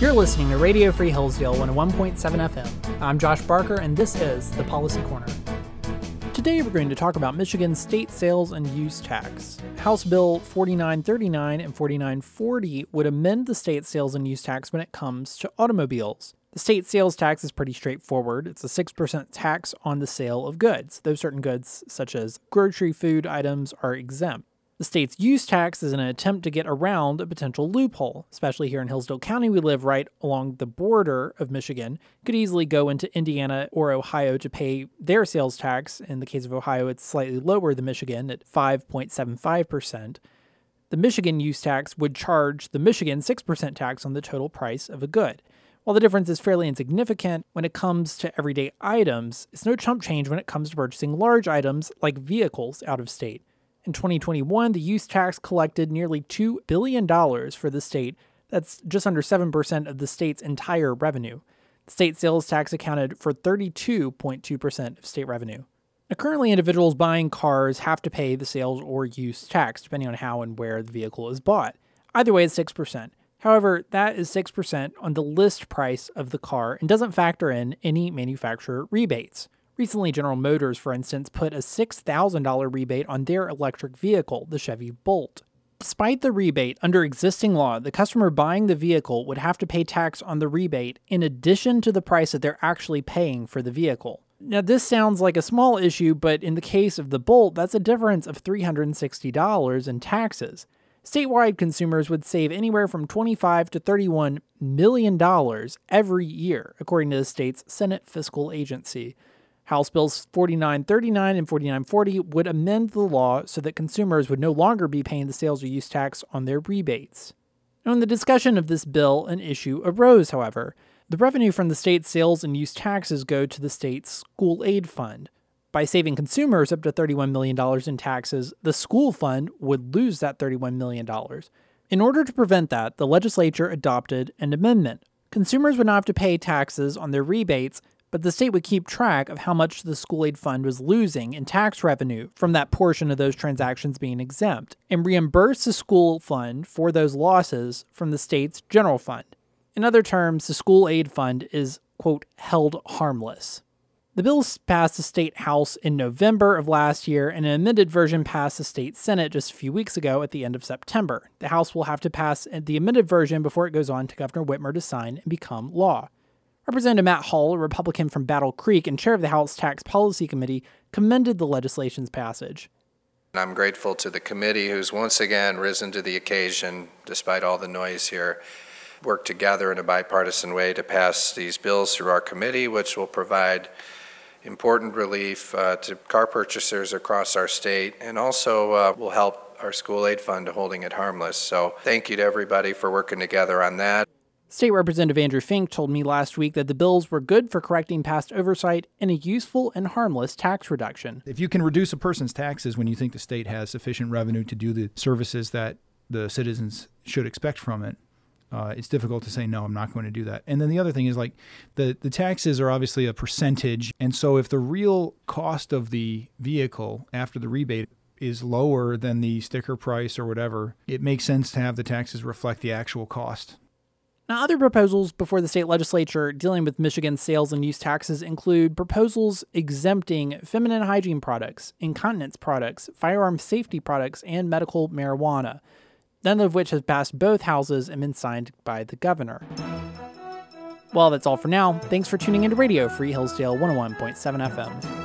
You're listening to Radio Free Hillsdale 101.7 FM. I'm Josh Barker, and this is the Policy Corner. Today we're going to talk about Michigan's state sales and use tax. House Bill 4939 and 4940 would amend the state sales and use tax when it comes to automobiles. The state sales tax is pretty straightforward. It's a 6% tax on the sale of goods. Those certain goods, such as grocery food items, are exempt. The state's use tax is an attempt to get around a potential loophole, especially here in Hillsdale County. We live right along the border of Michigan. Could easily go into Indiana or Ohio to pay their sales tax. In the case of Ohio, it's slightly lower than Michigan at 5.75%. The Michigan use tax would charge the Michigan 6% tax on the total price of a good. While the difference is fairly insignificant when it comes to everyday items, it's no chump change when it comes to purchasing large items like vehicles out of state. In 2021, the use tax collected nearly $2 billion for the state. That's just under 7% of the state's entire revenue. The state sales tax accounted for 32.2% of state revenue. Now, currently, individuals buying cars have to pay the sales or use tax, depending on how and where the vehicle is bought. Either way, it's 6%. However, that is 6% on the list price of the car and doesn't factor in any manufacturer rebates. Recently, General Motors, for instance, put a $6,000 rebate on their electric vehicle, the Chevy Bolt. Despite the rebate, under existing law, the customer buying the vehicle would have to pay tax on the rebate in addition to the price that they're actually paying for the vehicle. Now, this sounds like a small issue, but in the case of the Bolt, that's a difference of $360 in taxes. Statewide consumers would save anywhere from 25 to 31 million dollars every year, according to the state's Senate Fiscal Agency. House Bills 4939 and 4940 would amend the law so that consumers would no longer be paying the sales or use tax on their rebates. In the discussion of this bill, an issue arose, however. The revenue from the state's sales and use taxes go to the state's school aid fund. By saving consumers up to $31 million in taxes, the school fund would lose that $31 million. In order to prevent that, the legislature adopted an amendment. Consumers would not have to pay taxes on their rebates but the state would keep track of how much the school aid fund was losing in tax revenue from that portion of those transactions being exempt and reimburse the school fund for those losses from the state's general fund. In other terms, the school aid fund is, quote, held harmless. The bills passed the state house in November of last year, and an amended version passed the state senate just a few weeks ago at the end of September. The house will have to pass the amended version before it goes on to Governor Whitmer to sign and become law. Representative Matt Hall, a Republican from Battle Creek and chair of the House Tax Policy Committee, commended the legislation's passage. I'm grateful to the committee who's once again risen to the occasion, despite all the noise here, worked together in a bipartisan way to pass these bills through our committee, which will provide important relief uh, to car purchasers across our state and also uh, will help our school aid fund to holding it harmless. So thank you to everybody for working together on that. State Representative Andrew Fink told me last week that the bills were good for correcting past oversight and a useful and harmless tax reduction. If you can reduce a person's taxes when you think the state has sufficient revenue to do the services that the citizens should expect from it, uh, it's difficult to say no i'm not going to do that. And then the other thing is like the, the taxes are obviously a percentage. And so if the real cost of the vehicle after the rebate is lower than the sticker price or whatever it makes sense to have the taxes reflect the actual cost. Now, other proposals before the state legislature dealing with Michigan's sales and use taxes include proposals exempting feminine hygiene products, incontinence products, firearm safety products, and medical marijuana, none of which has passed both houses and been signed by the governor. Well, that's all for now. Thanks for tuning into Radio Free Hillsdale 101.7 FM.